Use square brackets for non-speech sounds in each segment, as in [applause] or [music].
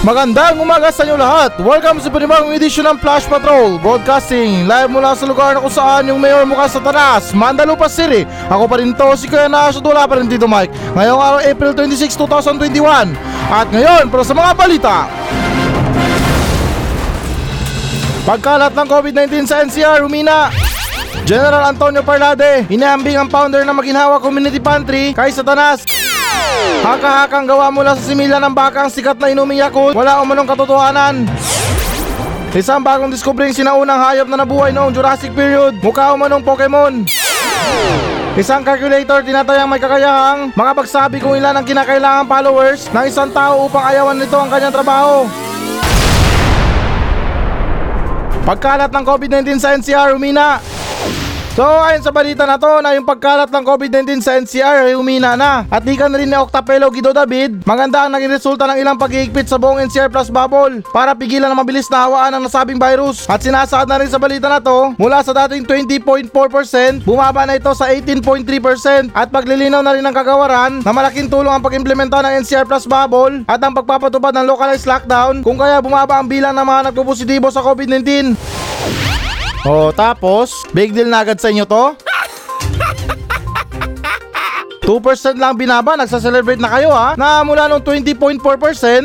Magandang umaga sa inyo lahat! Welcome sa panibagong edisyon ng Flash Patrol Broadcasting live mula sa lugar na kung saan yung mayor mukha sa tanas Mandalupa City. Ako pa rin to, si Kuya Nash at wala pa rin dito Mike. Ngayong araw April 26, 2021 At ngayon, para sa mga balita. Pagkalat ng COVID-19 sa NCR, humina. General Antonio Parlade, inihambing ang founder ng Maginhawa Community Pantry kay Satanas Haka-hakang gawa mula sa similya ng baka ang sikat na inuming Yakult, wala umanong katotohanan. Isang bagong diskubring sinaunang hayop na nabuhay noong Jurassic period, mukha umanong Pokemon. Isang calculator tinatayang may kakayahang makapagsabi kung ilan ang kinakailangang followers ng isang tao upang ayawan nito ang kanyang trabaho. Pagkalat ng COVID-19 sa NCR, humina. So ayon sa balita na to na yung pagkalat ng COVID-19 sa NCR ay umina na. At di ka na rin ni Octapelo Guido David. Maganda ang naging resulta ng ilang pag-iigpit sa buong NCR Plus bubble para pigilan ang mabilis na hawaan ng nasabing virus. At sinasaad na rin sa balita na to mula sa dating 20.4% bumaba na ito sa 18.3% at paglilinaw na rin ng kagawaran na malaking tulong ang pag-implementa ng NCR Plus bubble at ang pagpapatupad ng localized lockdown kung kaya bumaba ang bilang ng mga nagpupositibo sa COVID-19 Oh, tapos, big deal na agad sa inyo to? 2% lang binaba, nagsa-celebrate na kayo ha, na mula nung 20.4%,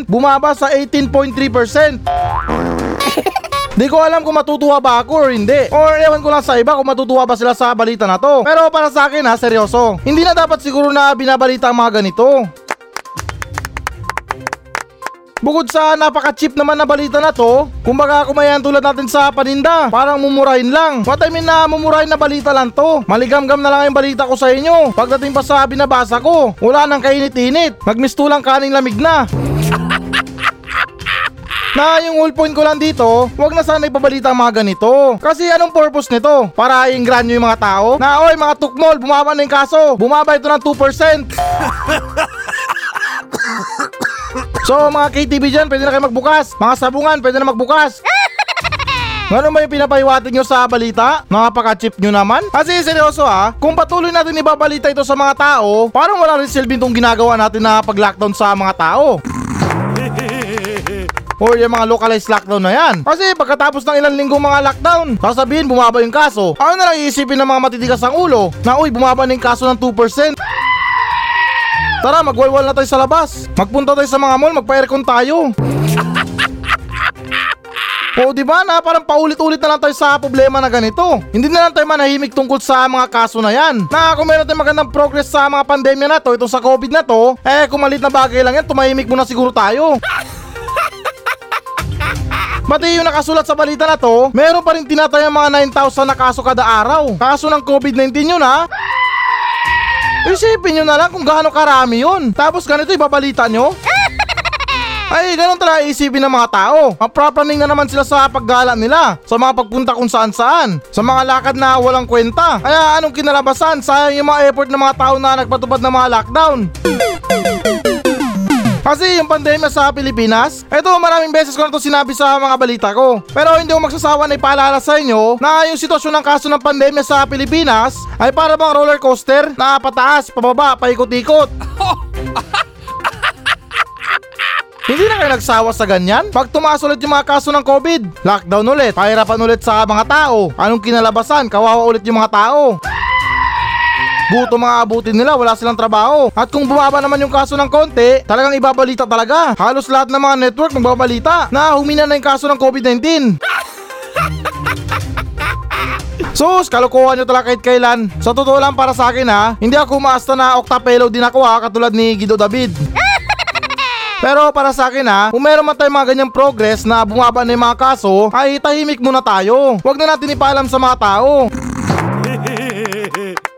bumaba sa 18.3%. [laughs] Di ko alam kung matutuwa ba ako or hindi. Or ewan ko lang sa iba kung matutuwa ba sila sa balita na to. Pero para sa akin ha, seryoso. Hindi na dapat siguro na binabalita ang mga ganito. Bukod sa napaka-cheap naman na balita na to, kumbaga kumayan tulad natin sa paninda, parang mumurahin lang. What I mean na mumurahin na balita lang to. Maligam-gam na lang yung balita ko sa inyo. Pagdating pa sa binabasa ko, wala nang kainit-init. Nagmistulang kaning lamig na. [laughs] Na yung whole point ko lang dito, wag na sana ipabalita ang mga ganito. Kasi anong purpose nito? Para ingran nyo yung mga tao? Na oy mga tukmol, bumaba na yung kaso. Bumaba ito ng 2%. [laughs] So mga KTV dyan, pwede na kayo magbukas. Mga sabungan, pwede na magbukas. [laughs] Ano ba yung pinapahiwatig nyo sa balita? Nakapaka-chip nyo naman? Kasi seryoso ha, kung patuloy natin ibabalita ito sa mga tao, parang wala rin silbing tong ginagawa natin na pag-lockdown sa mga tao. [laughs] Or yung mga localized lockdown na yan. Kasi pagkatapos ng ilang linggong mga lockdown, sasabihin bumaba yung kaso. Ano na lang iisipin ng mga matitigas ang ulo? Na uy, bumaba na yung kaso ng 2%. Tara, magwalwal na tayo sa labas. Magpunta tayo sa mga mall, magpa-aircon tayo. [laughs] O di ba na parang paulit-ulit na lang tayo sa problema na ganito. Hindi na lang tayo manahimik tungkol sa mga kaso na yan. Na kung meron tayong magandang progress sa mga pandemya na to, itong sa COVID na to, eh kung malit na bagay lang yan, tumahimik muna siguro tayo. [laughs] Pati yung nakasulat sa balita na to, meron pa rin tinatayang mga 9,000 na kaso kada araw. Kaso ng COVID-19 yun ha. [laughs] Isipin nyo na lang kung gaano karami yun. Tapos ganito ibabalita nyo? [laughs] Ay, ganun talaga isipin ng mga tao. Maprapraning na naman sila sa paggala nila, sa mga pagpunta kung saan saan, sa mga lakad na walang kwenta. Kaya anong kinalabasan? Sayang yung mga effort ng mga tao na nagpatupad ng mga lockdown. Kasi yung pandemya sa Pilipinas, eto maraming beses ko na to sinabi sa mga balita ko. Pero hindi ko magsasawa na ipaalala sa inyo na yung sitwasyon ng kaso ng pandemya sa Pilipinas ay para bang roller coaster na pataas, pababa, paikot-ikot. [laughs] Hindi na kayo nagsawa sa ganyan? Pag tumaas ulit yung mga kaso ng COVID, lockdown ulit, pahirapan ulit sa mga tao. Anong kinalabasan? Kawawa ulit yung mga tao. Gutom mga abutin nila, wala silang trabaho. At kung bumaba naman yung kaso ng konti, talagang ibabalita talaga. Halos lahat ng mga network magbabalita na humina na yung kaso ng COVID-19. [laughs] Sus, kalokohan nyo talaga kahit kailan. Sa totoo lang para sa akin ha, hindi ako umaasta na Octapelo din ako ha, katulad ni Guido David. [laughs] Pero para sa akin ha, kung meron man tayong mga ganyang progress na bumaba na yung mga kaso, ay tahimik muna tayo. Huwag na natin ipaalam sa mga tao.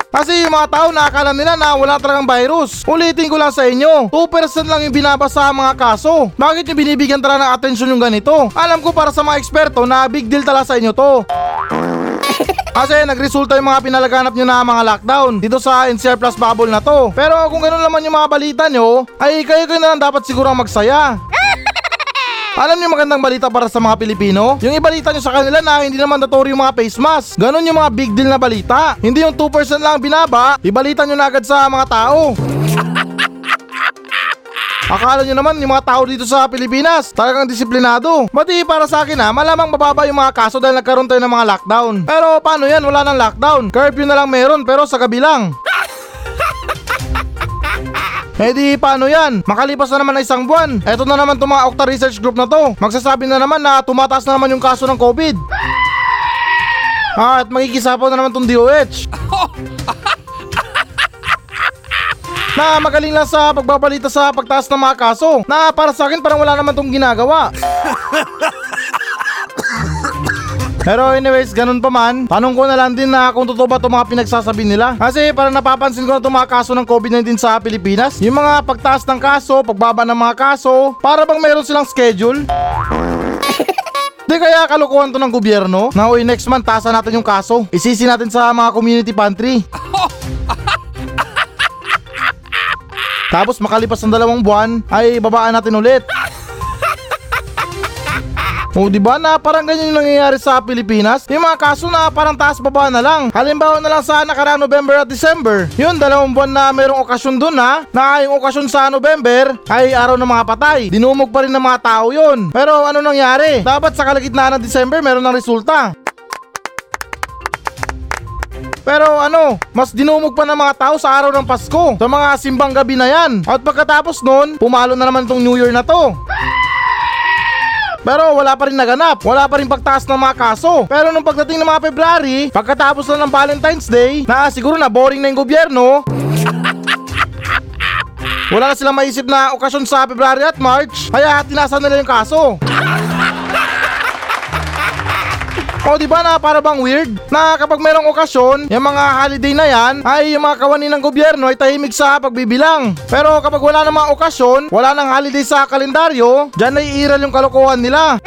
Kasi yung mga tao nakakala nila na wala talagang virus. Ulitin ko lang sa inyo, 2% lang yung binabasa ang mga kaso. Bakit nyo binibigyan talaga ng atensyon yung ganito? Alam ko para sa mga eksperto na big deal talaga sa inyo to. [laughs] Kasi nagresulta yung mga pinalaganap nyo na mga lockdown dito sa NCR Plus bubble na to. Pero kung ganoon naman yung mga balita nyo, ay kayo kayo na lang dapat siguro ang magsaya. Alam niyo magandang balita para sa mga Pilipino? Yung ibalita nyo sa kanila na hindi naman mandatory yung mga face mask. Ganon yung mga big deal na balita. Hindi yung 2% lang binaba, ibalita nyo na agad sa mga tao. [laughs] Akala nyo naman yung mga tao dito sa Pilipinas, talagang disiplinado. Bati para sa akin ha, malamang mababa yung mga kaso dahil nagkaroon tayo ng mga lockdown. Pero paano yan? Wala nang lockdown. Curfew na lang meron pero sa gabi lang. Eh di paano yan? Makalipas na naman na isang buwan. Eto na naman itong mga Okta Research Group na to. Magsasabi na naman na tumataas na naman yung kaso ng COVID. Ah, at makikisapaw na naman tong DOH. na magaling lang sa pagbabalita sa pagtaas ng mga kaso. Na para sa akin parang wala naman tong ginagawa. [laughs] Pero anyways, ganun pa man, tanong ko na lang din na kung totoo ba itong mga pinagsasabi nila. Kasi parang napapansin ko na itong mga kaso ng COVID-19 sa Pilipinas. Yung mga pagtaas ng kaso, pagbaba ng mga kaso, para bang meron silang schedule? Di kaya kalukuhan to ng gobyerno na uy next month taasan natin yung kaso. Isisi natin sa mga community pantry. [laughs] Tapos makalipas ng dalawang buwan ay babaan natin ulit. O di ba na parang ganyan yung nangyayari sa Pilipinas? Yung mga kaso na parang taas baba na lang. Halimbawa na lang sa nakaraang November at December. Yun, dalawang buwan na mayroong okasyon dun ha. Na yung okasyon sa November ay araw ng mga patay. Dinumog pa rin ng mga tao yun. Pero ano nangyari? Dapat sa kalagitnaan ng December meron ng resulta. Pero ano, mas dinumog pa ng mga tao sa araw ng Pasko, sa mga simbang gabi na yan. At pagkatapos nun, pumalo na naman tong New Year na to. Pero wala pa rin naganap, wala pa rin pagtaas ng mga kaso. Pero nung pagdating ng mga February, pagkatapos na ng Valentine's Day, na siguro na boring na yung gobyerno, [laughs] wala na silang maisip na okasyon sa February at March, kaya tinasan nila yung kaso. O di ba na para bang weird na kapag merong okasyon, yung mga holiday na yan ay yung mga kawani ng gobyerno ay tahimik sa pagbibilang. Pero kapag wala namang okasyon, wala nang holiday sa kalendaryo, dyan ay iiral yung kalokohan nila.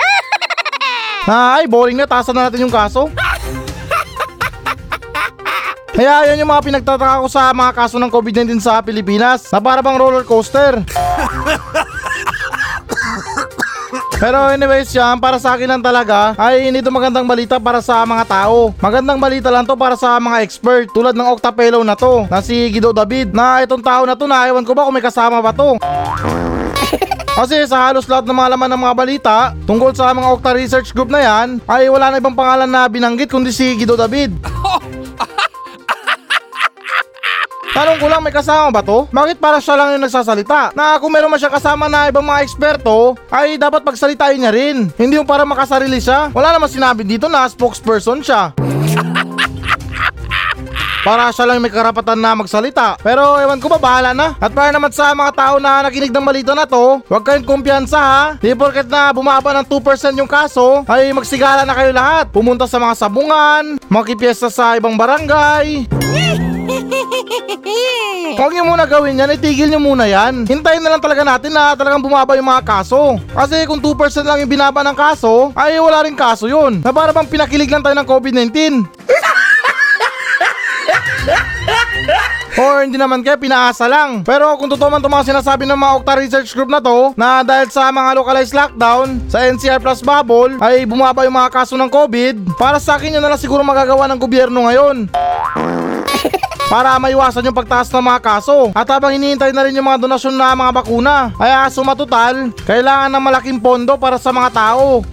[laughs] Na ay boring na, tasan na natin yung kaso. Kaya yan yung mga pinagtataka ko sa mga kaso ng COVID-19 sa Pilipinas na para bang roller coaster. [laughs] Pero anyways yan, para sa akin lang talaga ay hindi to magandang balita para sa mga tao. Magandang balita lang to para sa mga expert tulad ng Octapelo na to na si Guido David na itong tao na to na ewan ko ba kung may kasama ba to. [laughs] Kasi sa halos lahat ng mga laman ng mga balita tungkol sa mga Octa Research Group na yan ay wala na ibang pangalan na binanggit kundi si Guido David. [laughs] Tanong ko lang may kasama ba to? Bakit para siya lang yung nagsasalita? Na kung meron man siya kasama na ibang mga eksperto, ay dapat pagsalitain niya rin. Hindi yung para makasarili siya. Wala naman sinabi dito na spokesperson siya. [laughs] Para siya lang may karapatan na magsalita. Pero ewan ko ba, bahala na. At para naman sa mga tao na nakinig ng balita na to, huwag kayong kumpiyansa ha. Di porket na bumaba ng 2% yung kaso, ay magsigala na kayo lahat. Pumunta sa mga sabungan, makipiesta sa ibang barangay. Huwag niyo muna gawin yan, itigil niyo muna yan. Hintayin na lang talaga natin na talagang bumaba yung mga kaso. Kasi kung 2% lang yung binaba ng kaso, ay wala rin kaso yun. Na para bang pinakilig lang tayo ng COVID-19. Or hindi naman kaya pinaasa lang. Pero kung totoo man itong mga sinasabi ng mga Octa Research Group na to, na dahil sa mga localized lockdown, sa NCR plus bubble, ay bumaba yung mga kaso ng COVID, para sa akin yun na lang siguro magagawa ng gobyerno ngayon para maiwasan yung pagtaas ng mga kaso. At habang hinihintay na rin yung mga donasyon na mga bakuna, kaya sumatotal, kailangan ng malaking pondo para sa mga tao. [laughs]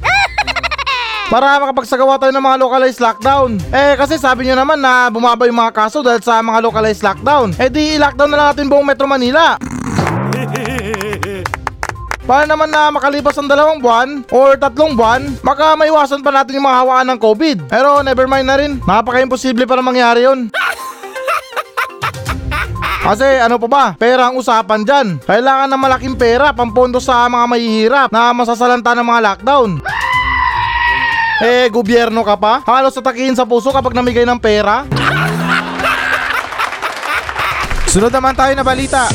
Para makapagsagawa tayo ng mga localized lockdown. Eh kasi sabi nyo naman na bumaba yung mga kaso dahil sa mga localized lockdown. Eh di i-lockdown na lang natin buong Metro Manila. [laughs] Para naman na makalipas ang dalawang buwan or tatlong buwan, maka maiwasan pa natin yung mga hawaan ng COVID. Pero never mind na rin, napaka-imposible para mangyari yun. [laughs] Kasi ano pa ba, pera ang usapan dyan. Kailangan ng malaking pera pampondo sa mga mahihirap na masasalanta ng mga lockdown. Eh, gobyerno ka pa? Halos atakihin sa puso kapag namigay ng pera? [laughs] Sunod naman tayo na balita.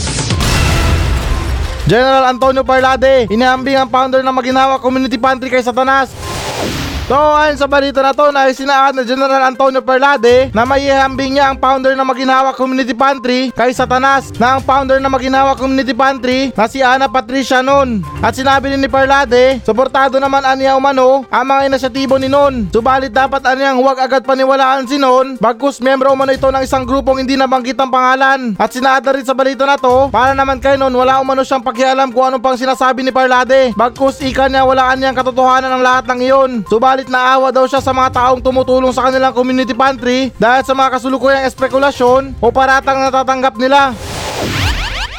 General Antonio Parlade, inihambing ang founder ng Maginawa Community Pantry kay Satanas. So ayon sa balita na to na isinaan na General Antonio Perlade na may ihambing niya ang founder ng Maginhawa Community Pantry kay Satanas na ang founder ng Maginhawa Community Pantry na si Ana Patricia Nun. At sinabi din ni Perlade, suportado naman aniya umano ang mga inisyatibo ni Nun. Subalit dapat aniyang huwag agad paniwalaan si Nun bagkus miyembro umano ito ng isang grupong hindi nabanggit ang pangalan. At sinaada rin sa balita na to para naman kay Nun wala umano siyang pakialam kung ano pang sinasabi ni Perlade. Bagkus ika niya wala aniyang katotohanan ng lahat ng iyon. Subalit naawa daw siya sa mga taong tumutulong sa kanilang community pantry dahil sa mga kasulukuyang espekulasyon o paratang natatanggap nila.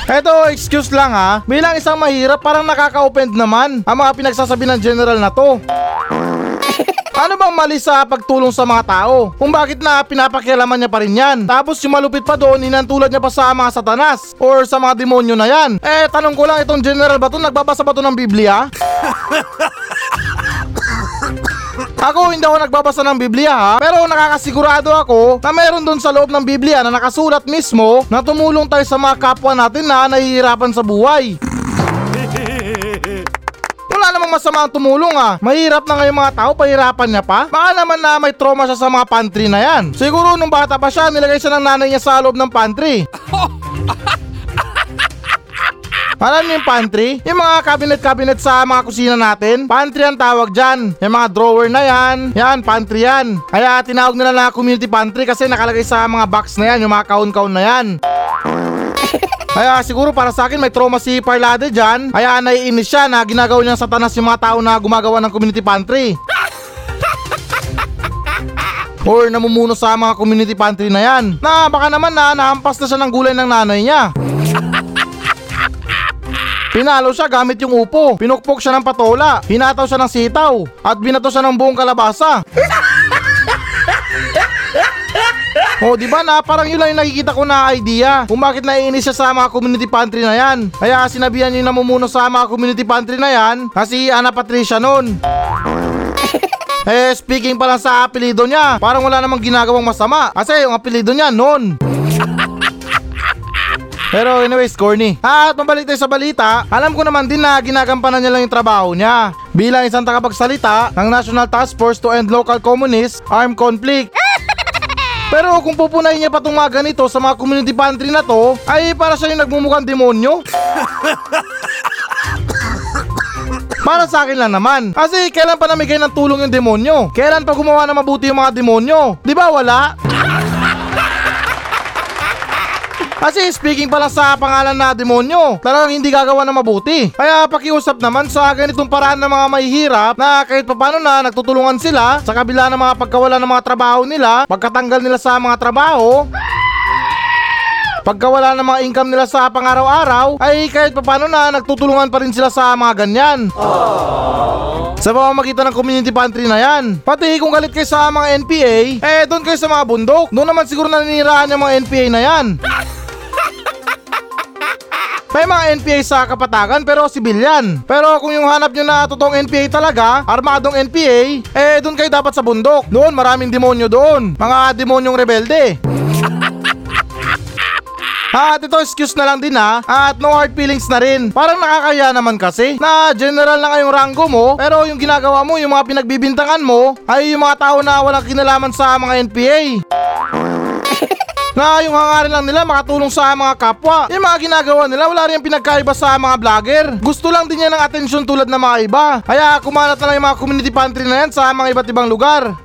Eto, excuse lang ha. Bilang isang mahirap, parang nakaka-offend naman ang mga pinagsasabi ng general na to. [laughs] Ano bang mali sa pagtulong sa mga tao? Kung bakit na pinapakialaman niya pa rin yan? Tapos yung malupit pa doon, inantulad niya pa sa mga satanas or sa mga demonyo na yan. Eh, tanong ko lang itong general ba to? Nagbabasa ba to ng Biblia? [laughs] Ako hindi ako nagbabasa ng Biblia ha, pero nakakasigurado ako na meron doon sa loob ng Biblia na nakasulat mismo na tumulong tayo sa mga kapwa natin na nahihirapan sa buhay. Wala namang masama ang tumulong ah. Mahirap na ngayon mga tao, pahirapan niya pa. Baka naman na may trauma siya sa mga pantry na yan. Siguro nung bata pa siya, nilagay siya ng nanay niya sa loob ng pantry. [laughs] Alam niyo yung pantry? Yung mga cabinet-cabinet sa mga kusina natin? Pantry ang tawag dyan. Yung mga drawer na yan. Yan, pantry yan. Kaya tinawag nila na community pantry kasi nakalagay sa mga box na yan, yung mga kaon-kaon na yan. Kaya siguro para sa akin may trauma si Parlade dyan. Kaya naiinis siya na ginagawa niya sa tanas yung mga tao na gumagawa ng community pantry. Or namumuno sa mga community pantry na yan. Na baka naman na nahampas na siya ng gulay ng nanay niya. Pinalo siya gamit yung upo. Pinukpok siya ng patola. Hinataw siya ng sitaw. At binato siya ng buong kalabasa. Oh, di ba na? Parang yun lang yung nakikita ko na idea kung bakit naiinis siya sa mga community pantry na yan. Kaya sinabihan niyo yung namumuno sa mga community pantry na yan na si Ana Patricia nun. eh, speaking pa sa apelido niya, parang wala namang ginagawang masama. Kasi yung apelido niya, nun. Pero anyways, corny. At mabalik tayo sa balita, alam ko naman din na ginagampanan niya lang yung trabaho niya. Bilang isang tagapagsalita ng National Task Force to End Local Communist Armed Conflict. [laughs] Pero kung pupunayin niya pa itong mga ganito sa mga community pantry na to, ay para siya yung nagmumukhang demonyo. [laughs] Para sa akin lang naman. Kasi kailan pa namigay ng tulong yung demonyo? Kailan pa gumawa na mabuti yung mga demonyo? Di ba wala? [laughs] Kasi speaking pala sa pangalan na demonyo, talagang hindi gagawa na mabuti. Kaya pakiusap naman sa ganitong paraan ng mga mahihirap na kahit papano na nagtutulungan sila sa kabila ng mga pagkawala ng mga trabaho nila, pagkatanggal nila sa mga trabaho, Pagkawala ng mga income nila sa pang-araw-araw, ay kahit papano na nagtutulungan pa rin sila sa mga ganyan. Sa pamamagitan ng community pantry na yan. Pati kung galit kayo sa mga NPA, eh doon kayo sa mga bundok. Doon naman siguro naninirahan yung mga NPA na yan. May mga NPA sa kapatagan pero sibilyan. Pero kung yung hanap nyo na totoong NPA talaga, armadong NPA, eh doon kayo dapat sa bundok. Doon maraming demonyo doon. Mga demonyong rebelde. [laughs] At ito excuse na lang din ha At no hard feelings na rin Parang nakakaya naman kasi Na general na ngayong ranggo mo Pero yung ginagawa mo Yung mga pinagbibintangan mo Ay yung mga tao na walang kinalaman sa mga NPA na yung hangarin lang nila makatulong sa mga kapwa. Yung mga ginagawa nila wala rin pinagkaiba sa mga vlogger. Gusto lang din niya ng atensyon tulad ng mga iba. Kaya kumalat na lang yung mga community pantry na yan sa mga iba't ibang lugar. [laughs]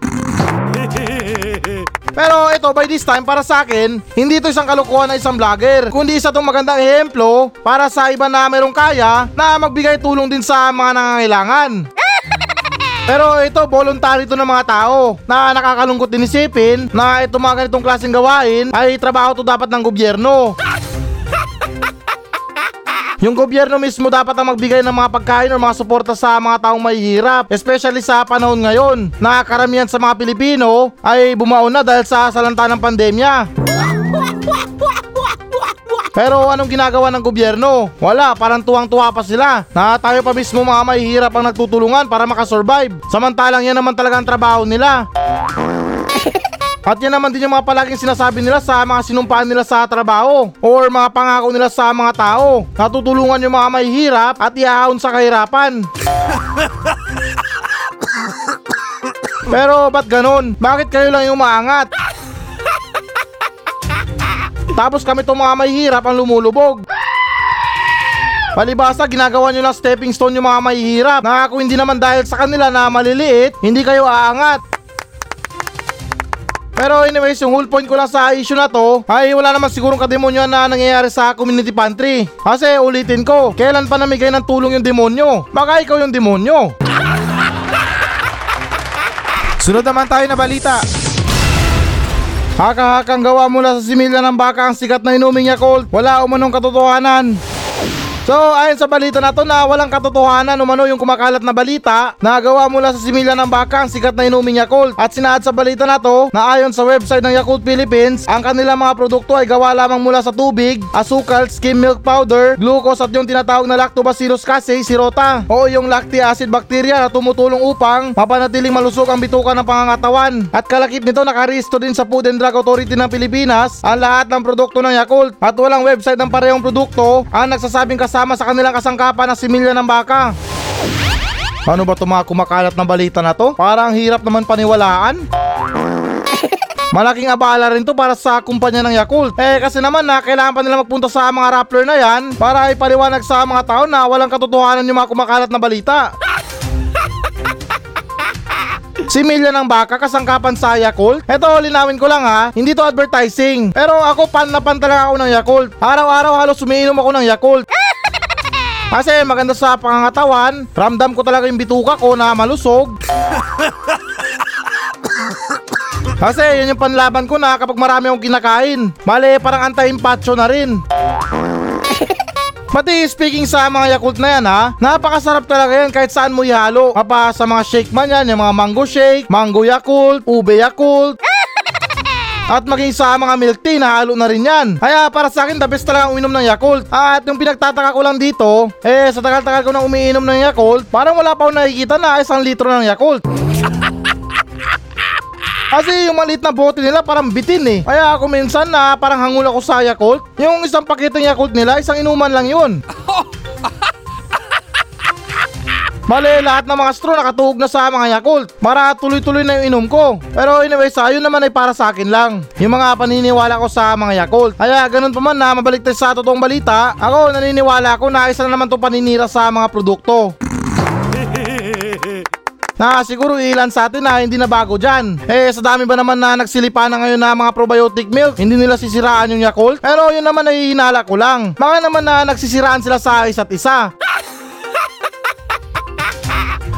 Pero ito by this time para sa akin, hindi ito isang kalokohan ng isang vlogger, kundi isa itong magandang ehemplo para sa iba na merong kaya na magbigay tulong din sa mga nangangailangan. Pero ito, voluntary ito ng mga tao na nakakalungkot din isipin na ito mga ganitong klaseng gawain ay trabaho to dapat ng gobyerno. [laughs] Yung gobyerno mismo dapat ang magbigay ng mga pagkain o mga suporta sa mga taong mahihirap. Especially sa panahon ngayon na karamihan sa mga Pilipino ay bumaon na dahil sa salanta ng pandemya. Pero anong ginagawa ng gobyerno? Wala, parang tuwang-tuwa pa sila na tayo pa mismo mga mahihirap ang nagtutulungan para makasurvive. Samantalang yan naman talaga ang trabaho nila. At yan naman din yung mga palaging sinasabi nila sa mga sinumpaan nila sa trabaho or mga pangako nila sa mga tao. Natutulungan yung mga mahihirap at iahon sa kahirapan. [laughs] Pero ba't ganun? Bakit kayo lang yung maangat? Tapos kami itong mga mahihirap ang lumulubog. Palibasa, ginagawa nyo lang stepping stone yung mga mahihirap. Na kung hindi naman dahil sa kanila na maliliit, hindi kayo aangat. Pero anyways, yung whole point ko lang sa issue na to ay wala naman sigurong kademonyo na nangyayari sa community pantry. Kasi ulitin ko, kailan pa namigay ng tulong yung demonyo? Baka ikaw yung demonyo. Sunod naman tayo na balita. Haka-hakang gawa mula sa similya ng baka ang sikat na inuming Yakult. Wala umanong katotohanan. So, ayon sa balita na to na walang katotohanan umano yung kumakalat na balita na gawa mula sa similya ng baka ang sikat na inuming Yakult. At sinaad sa balita na to na ayon sa website ng Yakult Philippines, ang kanilang mga produkto ay gawa lamang mula sa tubig, asukal, skim milk powder, glucose at yung tinatawag na lactobacillus casei sirota o yung lactic acid bacteria na tumutulong upang mapanatiling malusog ang bituka ng pangangatawan. At kalakip nito nakaristo din sa Food and Drug Authority ng Pilipinas ang lahat ng produkto ng Yakult at walang website ng parehong produkto ang nagsasabing kasama sa kanilang kasangkapan ng similya ng baka. Ano ba itong mga kumakalat na balita na to? Parang hirap naman paniwalaan. Malaking abala rin to para sa kumpanya ng Yakult. Eh kasi naman na kailangan pa nila magpunta sa mga Rappler na yan para ipaliwanag sa mga tao na walang katotohanan yung mga kumakalat na balita. Similya ng baka kasangkapan sa Yakult. Eto, linawin ko lang ha, hindi to advertising. Pero ako pan na pan talaga ako ng Yakult. Araw-araw halos umiinom ako ng Yakult. Kasi maganda sa pangangatawan, ramdam ko talaga yung bituka ko na malusog. [coughs] Kasi yun yung panlaban ko na kapag marami akong kinakain. Mali, parang anti-impacho na rin. Pati speaking sa mga Yakult na yan ha, napakasarap talaga yan kahit saan mo ihalo. Mapa sa mga shake man yan, yung mga mango shake, mango Yakult, ube Yakult. At maging sa mga milk tea, nahalo na rin yan. Kaya para sa akin, the best talaga uminom ng Yakult. At yung pinagtataka ko lang dito, eh sa tagal-tagal ko nang umiinom ng Yakult, parang wala pa akong nakikita na isang litro ng Yakult. [laughs] Kasi yung maliit na bote nila parang bitin eh. Kaya ako minsan na parang hangul ako sa Yakult. Yung isang paketeng Yakult nila, isang inuman lang yun. [laughs] Mali, lahat ng mga straw nakatuhog na sa mga Yakult. Para tuloy-tuloy na yung inom ko. Pero anyway, sa yun naman ay para sa akin lang. Yung mga paniniwala ko sa mga Yakult. Kaya ganun pa man na mabalik tayo sa totoong balita, ako naniniwala ako na isa na naman to paninira sa mga produkto. [laughs] Na siguro ilan sa atin na hindi na bago dyan. Eh sa dami ba naman na nagsilipa na ngayon na mga probiotic milk, hindi nila sisiraan yung Yakult? Pero yun naman ay hinala ko lang. Baka naman na nagsisiraan sila sa isa't isa.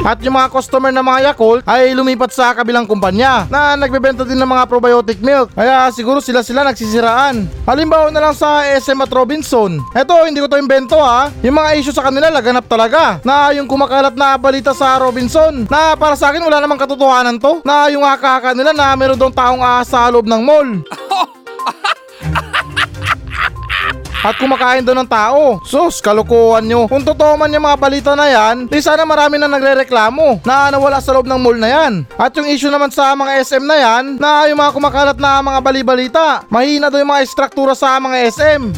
At yung mga customer ng mga Yakult ay lumipat sa kabilang kumpanya na nagbebenta din ng mga probiotic milk. Kaya siguro sila sila nagsisiraan. Halimbawa na lang sa SM at Robinson. Eto, hindi ko to invento ha. Yung mga issue sa kanila laganap talaga. Na yung kumakalat na balita sa Robinson. Na para sa akin wala namang katotohanan to. Na yung haka nila na meron daw taong ahas sa loob ng mall. [laughs] at kumakain doon ng tao. Sus, kalokohan nyo. Kung totoo man yung mga balita na yan, di sana marami na nagre-reklamo na nawala sa loob ng mall na yan. At yung issue naman sa mga SM na yan, na yung mga kumakalat na mga bali-balita, mahina daw yung mga estruktura sa mga SM. [laughs]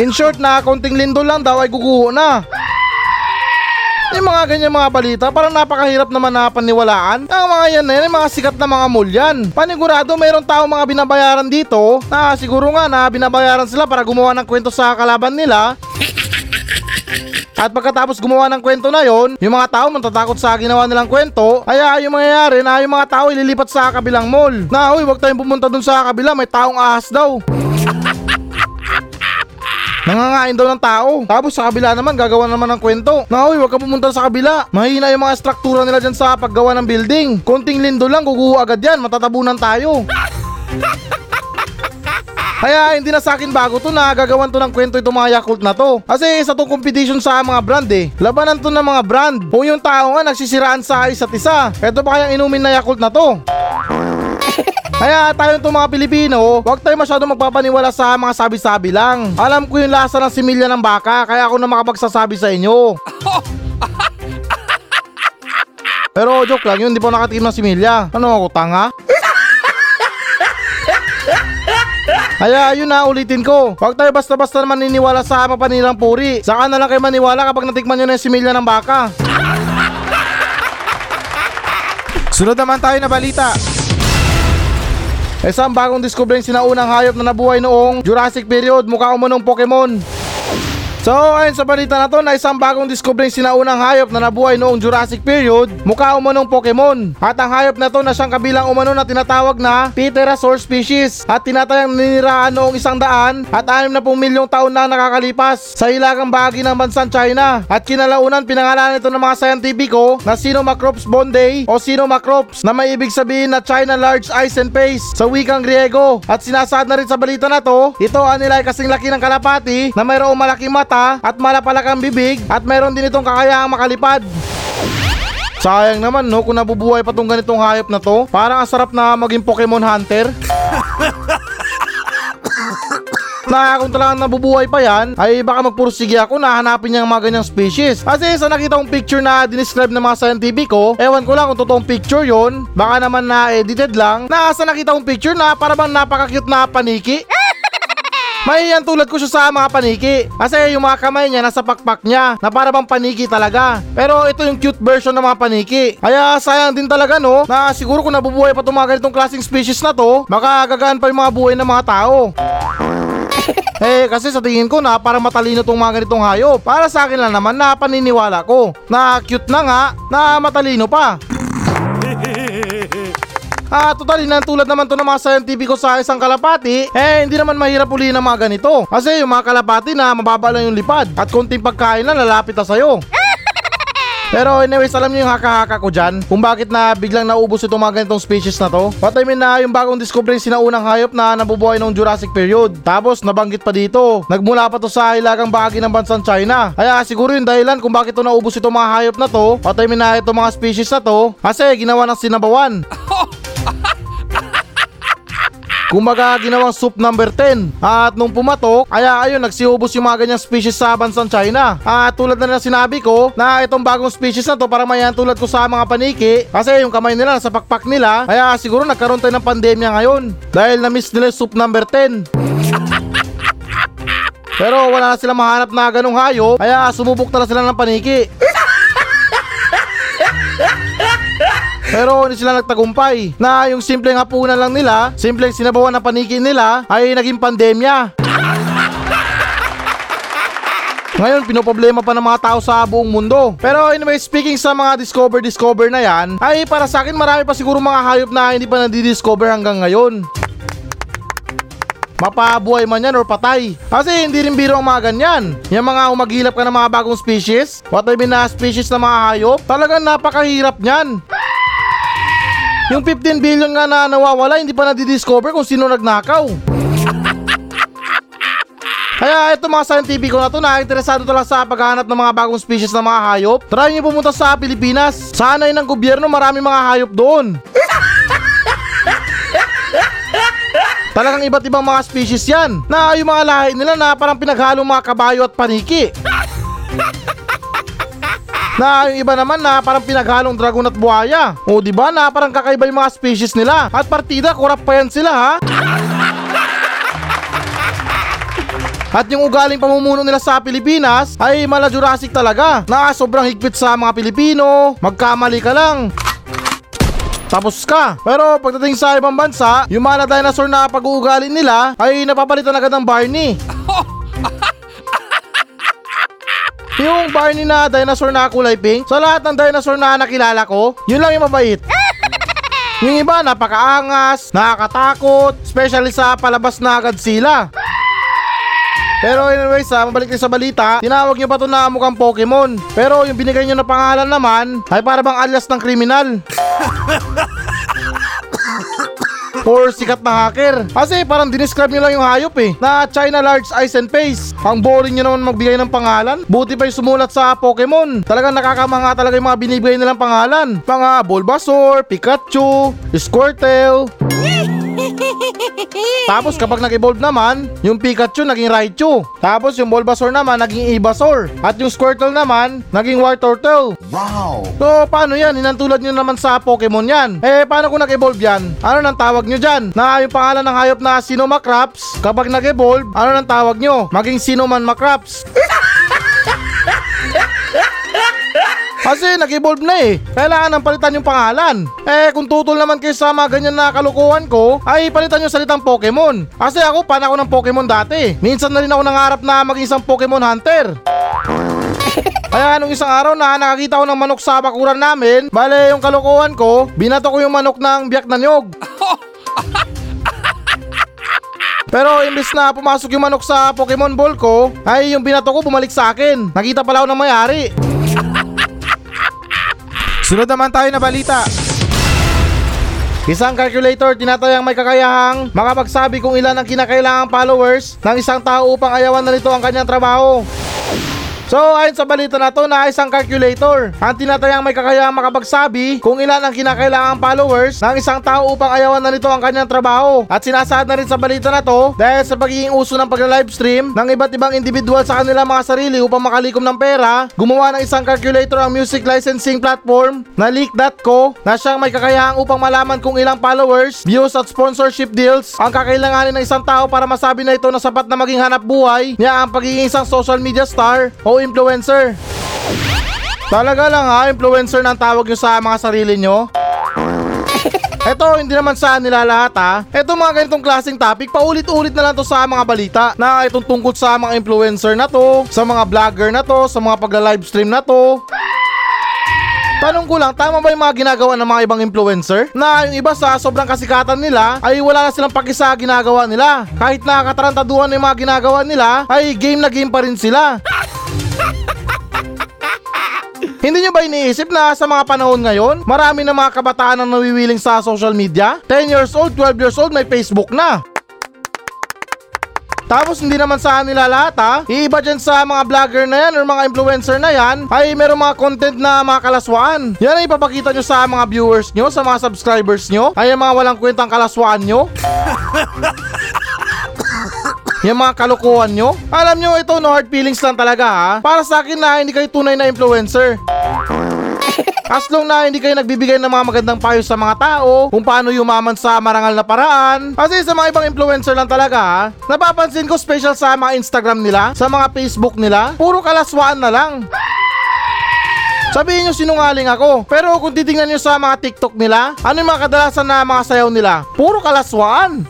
In short na konting lindol lang daw ay guguho na. Yung mga ganyan mga balita, parang napakahirap naman na paniwalaan. Ang mga yan na yan, yung mga sikat na mga mall yan. Panigurado mayroong tao mga binabayaran dito na siguro nga na binabayaran sila para gumawa ng kwento sa kalaban nila. At pagkatapos gumawa ng kwento na yon, yung mga tao matatakot sa ginawa nilang kwento, kaya yung mangyayari na yung mga tao ililipat sa kabilang mall. Na, uy, wag tayong pumunta dun sa kabila, may taong ahas daw. Nangangain daw ng tao. Tapos sa kabila naman gagawa naman ng kwento. Na uy, wag ka pumunta sa kabila. Mahina yung mga struktura nila dyan sa paggawa ng building. Konting lindo lang, guguho agad yan. Matatabunan tayo. [laughs] Kaya hindi na sa akin bago to na gagawan to ng kwento itong mga Yakult na to. Kasi isa tong competition sa mga brand eh. Labanan to ng mga brand. Kung yung tao nga nagsisiraan sa isa't isa. Ito pa kayang inumin na Yakult na to. Kaya tayo itong mga Pilipino, huwag tayo masyado magpapaniwala sa mga sabi-sabi lang. Alam ko yung lasa ng similya ng baka, kaya ako na makapagsasabi sa inyo. [laughs] Pero joke lang yun, di pa ako nakatikim ng similya. Ano ako, tanga? Kaya yun na ulitin ko. Huwag tayo basta-basta naman niniwala sa mapanilang puri. Saka na lang kayo maniwala kapag natikman nyo na yung similya ng baka. Sunod naman tayo na balita. Isang bagong discovering sinaunang hayop na nabuhay noong Jurassic period mukha umunong Pokemon. So, ayun sa balita na to na isang bagong discovering sinaunang hayop na nabuhay noong Jurassic period mukha umunong Pokemon. At ang hayop na to na siyang kabilang umano na tinatawag na Pterosaur species at tinatayang ninirahan noong isang daan at anim na pong milyong taon na nakakalipas sa hilagang bahagi ng bansang China. At kinalaunan pinangalanan ito ng mga scientifico na Sinomacrops bonday o Sinomacrops na may ibig sabihin na China large eyes and face sa wikang Griego. At sinasaad na rin sa balita na to, ito ang nila ay kasing laki ng kalapati na mayroong malaking mata at malapalakang bibig at mayroon din itong kakayahang makalipad. Sayang naman no kung nabubuhay pa tong ganitong hayop na to. Parang ang sarap na maging Pokemon Hunter. [coughs] na kung talagang nabubuhay pa yan, ay baka magpursige ako na hanapin niya ang mga ganyang species. Kasi sa nakita kong picture na dinescribe ng mga scientifico, ewan ko lang kung totoong picture yon baka naman na edited lang, na sa nakita kong picture na para bang napaka-cute na paniki. May yan tulad ko siya sa mga paniki. Kasi yung mga kamay niya nasa pakpak niya na para bang paniki talaga. Pero ito yung cute version ng mga paniki. Kaya sayang din talaga no na siguro kung nabubuhay pa itong mga ganitong klaseng species na to, makagagaan pa yung mga buhay ng mga tao. [laughs] eh kasi sa tingin ko na parang matalino tong mga ganitong hayop. Para sa akin lang naman na paniniwala ko. Na cute na nga, na matalino pa. Ah, total, na tulad naman to ng mga scientifico sa isang kalapati, eh hindi naman mahirap ulihin ng mga ganito. Kasi yung mga kalapati na mababa lang yung lipad at konting pagkain lang lalapit na sa'yo. [laughs] Pero anyways, alam niyo yung haka-haka ko dyan kung bakit na biglang naubos itong mga ganitong species na to. What I mean na yung bagong discovery sinaunang hayop na nabubuhay noong Jurassic period. Tapos nabanggit pa dito, nagmula pa to sa hilagang bahagi ng bansang China. Kaya siguro yung dahilan kung bakit to naubos itong mga hayop na to. What I mean na itong mga species na to, kasi ginawa ng sinabawan. [laughs] Kumbaga ginawang soup number 10 At nung pumatok, kaya ayun nagsiubos yung mga ganyang species sa bansang China. At tulad na nila sinabi ko na itong bagong species na to para mayan tulad ko sa mga paniki. Kasi yung kamay nila sa pakpak nila. Kaya siguro nagkaroon tayo ng pandemya ngayon. Dahil na-miss nila soup number 10 [laughs] Pero wala na sila mahanap na ganong hayop. Kaya sumubok na sila ng paniki Pero hindi sila nagtagumpay na yung simpleng hapunan lang nila, simpleng sinabawan ng paniki nila ay naging pandemya. Ngayon, pinoproblema pa ng mga tao sa buong mundo. Pero anyway, speaking sa mga discover-discover na yan, ay para sa akin marami pa siguro mga hayop na hindi pa nadidiscover hanggang ngayon. Mapabuhay man yan or patay. Kasi hindi rin biro ang mga ganyan. Yung mga umagilap ka ng mga bagong species, what I mean na species na mga hayop, talagang napakahirap niyan. Yung 15 billion nga na nawawala, hindi pa nadidiscover kung sino nagnakaw. Kaya ito mga scientifico na to na interesado to lang sa paghahanap ng mga bagong species ng mga hayop. Try nyo pumunta sa Pilipinas. Sana ng gobyerno marami mga hayop doon. Talagang iba't ibang mga species yan na yung mga lahi nila na parang pinaghalong mga kabayo at paniki. Na yung iba naman na parang pinaghalong dragon at buhaya. O di ba na parang kakaiba yung mga species nila. At partida, kurap pa yan sila ha. At yung ugaling pamumuno nila sa Pilipinas ay mala Jurassic talaga na sobrang higpit sa mga Pilipino, magkamali ka lang. Tapos ka. Pero pagdating sa ibang bansa, yung mga dinosaur na pag-uugali nila ay napapalitan agad ng Barney. [laughs] yung Barney na dinosaur na kulay pink, sa lahat ng dinosaur na nakilala ko, yun lang yung mabait. [laughs] Yung iba napakaangas, nakakatakot, especially sa palabas na Godzilla. Pero anyways, ah, mabalik din sa balita, tinawag niyo pa to na mukhang Pokemon. Pero yung binigay niyo na pangalan naman, ay para bang alias ng kriminal. [laughs] Or sikat na hacker. Kasi parang dinescribe nyo lang yung hayop eh. Na China large eyes and face. Ang boring nyo naman magbigay ng pangalan. Buti pa yung sumulat sa Pokemon. Talagang nakakamanga talaga yung mga binibigay nilang pangalan. Mga Bulbasaur, Pikachu, Squirtle. [laughs] Tapos kapag nag-evolve naman, yung Pikachu naging Raichu. Tapos yung Bulbasaur naman naging Ivysaur. At yung Squirtle naman naging Wartortle. Wow! So paano yan? Inantulad nyo naman sa Pokemon yan. Eh paano kung nag-evolve yan? Ano nang tawag nyo dyan? Na yung pangalan ng hayop na Sinomacraps, kapag nag-evolve, ano nang tawag nyo? Maging Sinoman Macraps. [laughs] Kasi nag-evolve na eh. Kailangan nang palitan yung pangalan. Eh kung tutol naman kayo sa mga ganyan na kalukuhan ko, ay palitan yung salitang Pokemon. Kasi ako pan ako ng Pokemon dati. Minsan na rin ako nangarap na maging isang Pokemon Hunter. [laughs] Kaya nung isang araw na nakakita ko ng manok sa bakuran namin, bale yung kalokohan ko, binato ko yung manok ng biyak na nyog. [laughs] Pero imbis na pumasok yung manok sa Pokemon Ball ko, ay yung binato ko bumalik sa akin. Nakita pala ako ng mayari. Sunod naman tayo na balita. Isang calculator tinatayang may kakayahang makapagsabi kung ilan ang kinakailangang followers ng isang tao upang ayawan na nito ang kanyang trabaho. So ayon sa balita na to na isang calculator ang tinatayang may kakayahang makapagsabi kung ilan ang kinakailangang followers ng isang tao upang ayawan na nito ang kanyang trabaho. At sinasaad na rin sa balita na to dahil sa pagiging uso ng pagla-livestream ng iba't ibang individual sa kanilang mga sarili upang makalikom ng pera, gumawa ng isang calculator ang music licensing platform na leak.co na siyang may kakayahang upang malaman kung ilang followers, views at sponsorship deals ang kakailanganin ng isang tao para masabi na ito na sapat na maging hanap buhay niya ang pagiging isang social media star o influencer. Talaga lang ha, influencer ng tawag nyo sa mga sarili nyo? [laughs] Eto, hindi naman sa nila lahat ha. Eto mga ganitong klaseng topic, paulit-ulit na lang to sa mga balita na itong tungkol sa mga influencer na to, sa mga vlogger na to, sa mga pagla-livestream na to. Tanong ko lang, tama ba yung mga ginagawa ng mga ibang influencer? Na yung iba sa sobrang kasikatan nila ay wala na silang pakisa ginagawa nila. Kahit nakakatarantaduhan yung mga ginagawa nila, ay game na game pa rin sila. Hindi nyo ba iniisip na sa mga panahon ngayon, marami na mga kabataan ang nawiwiling sa social media? 10 years old, 12 years old, may Facebook na. Tapos hindi naman sa nila lahat ha. Iiba dyan sa mga vlogger na yan or mga influencer na yan ay meron mga content na mga kalaswaan. Yan ay ipapakita nyo sa mga viewers nyo, sa mga subscribers nyo. Ay mga walang kwentang kalaswaan nyo. [laughs] Yung mga kalokohan nyo Alam nyo ito no hard feelings lang talaga ha Para sa akin na hindi kayo tunay na influencer As long na hindi kayo nagbibigay ng mga magandang payo sa mga tao kung paano yumaman sa marangal na paraan. Kasi sa mga ibang influencer lang talaga, ha, napapansin ko special sa mga Instagram nila, sa mga Facebook nila, puro kalaswaan na lang. Sabihin nyo sinungaling ako. Pero kung titingnan nyo sa mga TikTok nila, ano yung mga kadalasan na mga sayaw nila? Puro kalaswaan.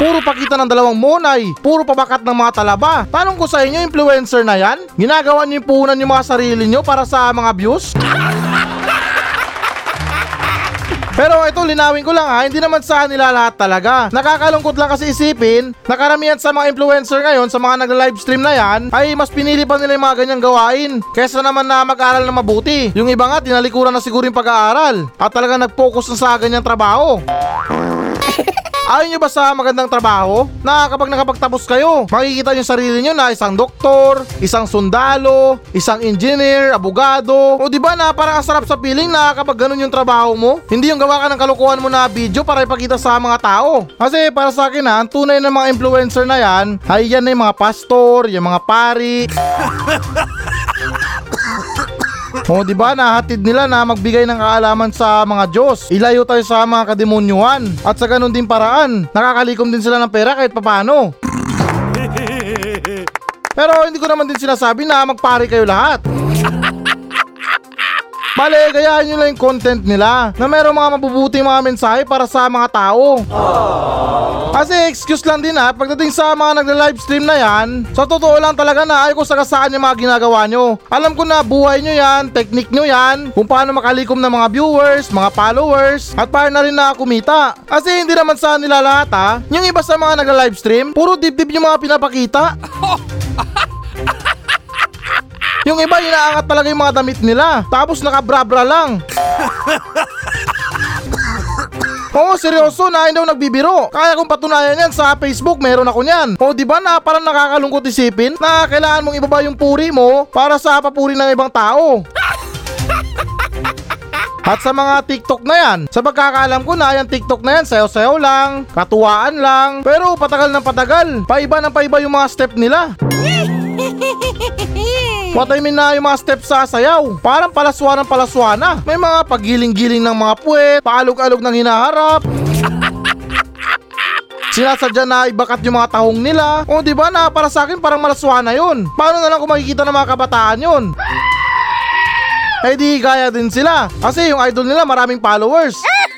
Puro pakita ng dalawang monay, puro pabakat ng mga talaba. Tanong ko sa inyo, influencer na yan? Ginagawa niyo yung puhunan yung mga sarili niyo para sa mga views? [laughs] Pero ito linawin ko lang ha, hindi naman sa nila lahat talaga. Nakakalungkot lang kasi isipin, na karamihan sa mga influencer ngayon, sa mga nagla-livestream na yan, ay mas pinili pa nila yung mga ganyang gawain. Kesa naman na mag-aral na mabuti. Yung iba nga, tinalikuran na siguro yung pag-aaral. At talaga nag-focus na sa ganyang trabaho. Ayaw nyo ba sa magandang trabaho? Na kapag nakapagtapos kayo, makikita nyo sarili nyo na isang doktor, isang sundalo, isang engineer, abogado. O di ba na parang ang sarap sa feeling na kapag ganun yung trabaho mo, hindi yung gawa ka ng kalukuhan mo na video para ipakita sa mga tao. Kasi para sa akin ha, ang tunay ng mga influencer na yan, ay yan na yung mga pastor, yung mga pari. [laughs] O di ba nahatid nila na magbigay ng kaalaman sa mga Diyos. Ilayo tayo sa mga kademonyuhan. At sa ganun din paraan, nakakalikom din sila ng pera kahit papano. [laughs] Pero hindi ko naman din sinasabi na magpari kayo lahat. Bale, gayahin nyo lang yung content nila na merong mga mabubuting mga mensahe para sa mga tao. Kasi excuse lang din ha, pagdating sa mga nagla-livestream na yan, sa totoo lang talaga na ayaw ko sagasaan yung mga ginagawa nyo. Alam ko na buhay nyo yan, technique nyo yan, kung paano makalikom ng mga viewers, mga followers, at para na rin na kumita. Kasi hindi naman sa nila lahat ha, yung iba sa mga nagla-livestream, puro dibdib yung mga pinapakita. [laughs] Yung iba inaangat talaga yung mga damit nila. Tapos nakabrabra lang. [laughs] Oo, seryoso na daw nagbibiro. Kaya kung patunayan yan sa Facebook, meron ako niyan. O di ba na parang nakakalungkot isipin na kailangan mong ibaba yung puri mo para sa papuri ng ibang tao. At sa mga TikTok na yan, sa pagkakaalam ko na yung TikTok na yan, sayaw-sayaw lang, katuwaan lang, pero patagal ng patagal, paiba ng paiba yung mga step nila. [laughs] What I mean na yung mga steps sa sayaw, parang palaswa ng palaswa na. May mga pagiling-giling ng mga puwet, paalog-alog ng hinaharap. [laughs] Sinasadya na ibakat yung mga tahong nila. O di ba na para sa akin parang malaswa na yun. Paano na lang kung makikita ng mga kabataan yun? [laughs] eh di gaya din sila. Kasi yung idol nila maraming followers. [laughs]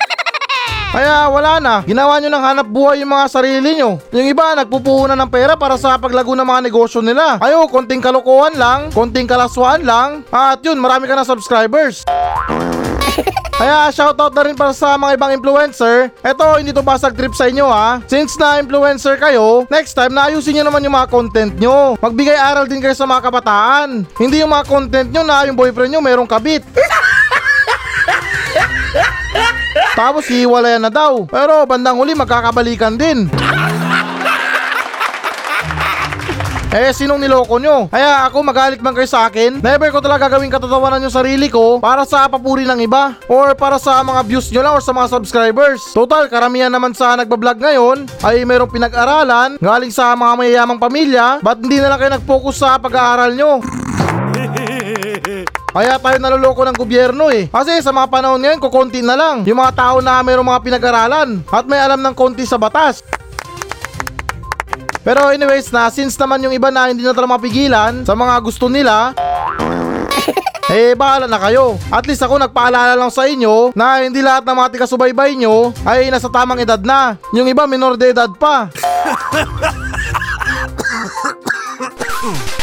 Kaya wala na, ginawa nyo ng hanap buhay yung mga sarili nyo. Yung iba, nagpupuhunan ng pera para sa paglago ng mga negosyo nila. Ayo, konting kalokohan lang, konting kalaswaan lang, at yun, marami ka na subscribers. [laughs] Kaya shoutout na rin para sa mga ibang influencer. Eto, hindi to basag trip sa inyo ha. Since na influencer kayo, next time naayusin nyo naman yung mga content nyo. Magbigay aral din kayo sa mga kabataan. Hindi yung mga content nyo na yung boyfriend nyo merong kabit. [laughs] Tapos hiwalayan na daw. Pero bandang huli magkakabalikan din. Eh, sinong niloko nyo? Kaya ako magalit man kayo sa akin, never ko talaga gawing katotohanan yung sarili ko para sa papuri ng iba or para sa mga views nyo lang or sa mga subscribers. Total, karamihan naman sa nagbablog ngayon ay mayroong pinag-aralan galing sa mga mayayamang pamilya, ba't hindi na lang kayo nag-focus sa pag-aaral nyo? Kaya tayo naloloko ng gobyerno eh. Kasi sa mga panahon ngayon, kukunti na lang. Yung mga tao na mayroong mga pinag-aralan at may alam ng konti sa batas. Pero anyways na, since naman yung iba na hindi na talaga mapigilan sa mga gusto nila, [laughs] eh bahala na kayo. At least ako nagpaalala lang sa inyo na hindi lahat ng mga tikasubaybay nyo ay nasa tamang edad na. Yung iba minor de edad pa. [laughs]